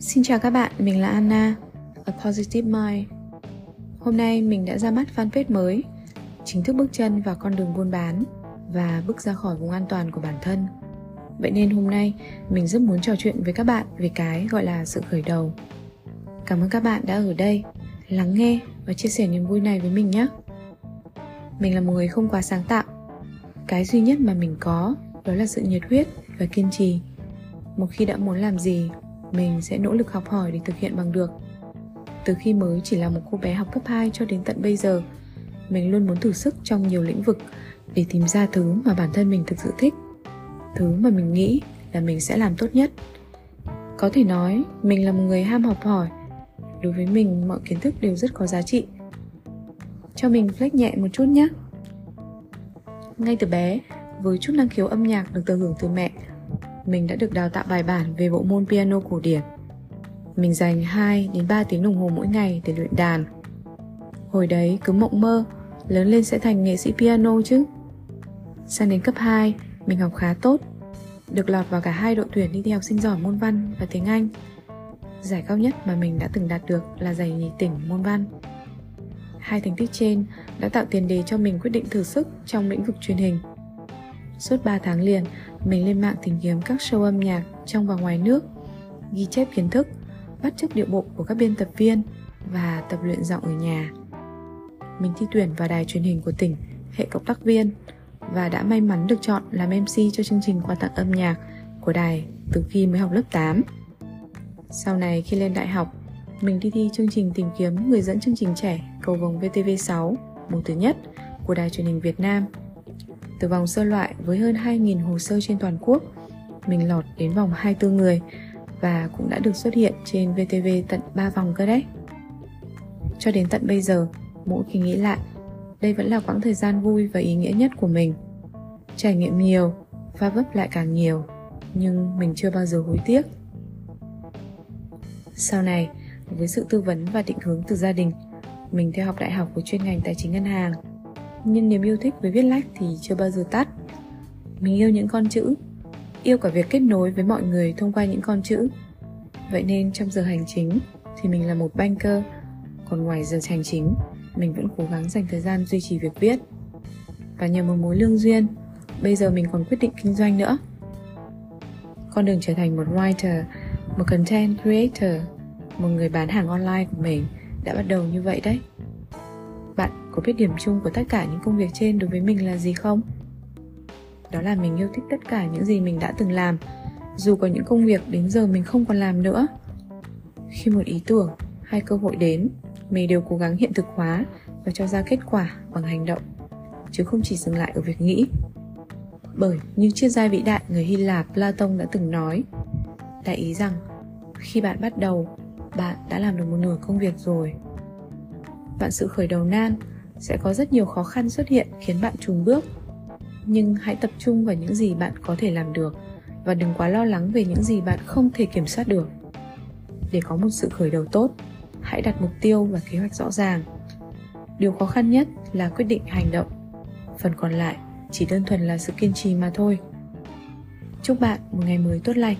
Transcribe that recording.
Xin chào các bạn, mình là Anna, A Positive Mind. Hôm nay mình đã ra mắt fanpage mới, chính thức bước chân vào con đường buôn bán và bước ra khỏi vùng an toàn của bản thân. Vậy nên hôm nay mình rất muốn trò chuyện với các bạn về cái gọi là sự khởi đầu. Cảm ơn các bạn đã ở đây, lắng nghe và chia sẻ niềm vui này với mình nhé. Mình là một người không quá sáng tạo. Cái duy nhất mà mình có đó là sự nhiệt huyết và kiên trì. Một khi đã muốn làm gì mình sẽ nỗ lực học hỏi để thực hiện bằng được. Từ khi mới chỉ là một cô bé học cấp 2 cho đến tận bây giờ, mình luôn muốn thử sức trong nhiều lĩnh vực để tìm ra thứ mà bản thân mình thực sự thích. Thứ mà mình nghĩ là mình sẽ làm tốt nhất. Có thể nói, mình là một người ham học hỏi. Đối với mình, mọi kiến thức đều rất có giá trị. Cho mình flex nhẹ một chút nhé. Ngay từ bé, với chút năng khiếu âm nhạc được thừa hưởng từ mẹ mình đã được đào tạo bài bản về bộ môn piano cổ điển. Mình dành 2 đến 3 tiếng đồng hồ mỗi ngày để luyện đàn. Hồi đấy cứ mộng mơ, lớn lên sẽ thành nghệ sĩ piano chứ. Sang đến cấp 2, mình học khá tốt, được lọt vào cả hai đội tuyển đi thi học sinh giỏi môn văn và tiếng Anh. Giải cao nhất mà mình đã từng đạt được là giải nhì tỉnh môn văn. Hai thành tích trên đã tạo tiền đề cho mình quyết định thử sức trong lĩnh vực truyền hình. Suốt 3 tháng liền, mình lên mạng tìm kiếm các show âm nhạc trong và ngoài nước, ghi chép kiến thức, bắt chước điệu bộ của các biên tập viên và tập luyện giọng ở nhà. Mình thi tuyển vào đài truyền hình của tỉnh, hệ cộng tác viên và đã may mắn được chọn làm MC cho chương trình quà tặng âm nhạc của đài từ khi mới học lớp 8. Sau này khi lên đại học, mình đi thi chương trình tìm kiếm người dẫn chương trình trẻ cầu vồng VTV6 mùa thứ nhất của đài truyền hình Việt Nam từ vòng sơ loại với hơn 2.000 hồ sơ trên toàn quốc, mình lọt đến vòng 24 người và cũng đã được xuất hiện trên VTV tận 3 vòng cơ đấy. Cho đến tận bây giờ, mỗi khi nghĩ lại, đây vẫn là quãng thời gian vui và ý nghĩa nhất của mình. Trải nghiệm nhiều, va vấp lại càng nhiều, nhưng mình chưa bao giờ hối tiếc. Sau này, với sự tư vấn và định hướng từ gia đình, mình theo học đại học với chuyên ngành tài chính ngân hàng – nhưng niềm yêu thích với viết lách thì chưa bao giờ tắt. Mình yêu những con chữ, yêu cả việc kết nối với mọi người thông qua những con chữ. Vậy nên trong giờ hành chính thì mình là một banker, còn ngoài giờ hành chính, mình vẫn cố gắng dành thời gian duy trì việc viết. Và nhờ một mối lương duyên, bây giờ mình còn quyết định kinh doanh nữa. Con đường trở thành một writer, một content creator, một người bán hàng online của mình đã bắt đầu như vậy đấy có biết điểm chung của tất cả những công việc trên đối với mình là gì không? Đó là mình yêu thích tất cả những gì mình đã từng làm, dù có những công việc đến giờ mình không còn làm nữa. Khi một ý tưởng hay cơ hội đến, mình đều cố gắng hiện thực hóa và cho ra kết quả bằng hành động, chứ không chỉ dừng lại ở việc nghĩ. Bởi như triết gia vĩ đại người hy lạp platon đã từng nói, đại ý rằng khi bạn bắt đầu, bạn đã làm được một nửa công việc rồi. Bạn sự khởi đầu nan sẽ có rất nhiều khó khăn xuất hiện khiến bạn trùng bước. Nhưng hãy tập trung vào những gì bạn có thể làm được và đừng quá lo lắng về những gì bạn không thể kiểm soát được. Để có một sự khởi đầu tốt, hãy đặt mục tiêu và kế hoạch rõ ràng. Điều khó khăn nhất là quyết định hành động. Phần còn lại chỉ đơn thuần là sự kiên trì mà thôi. Chúc bạn một ngày mới tốt lành.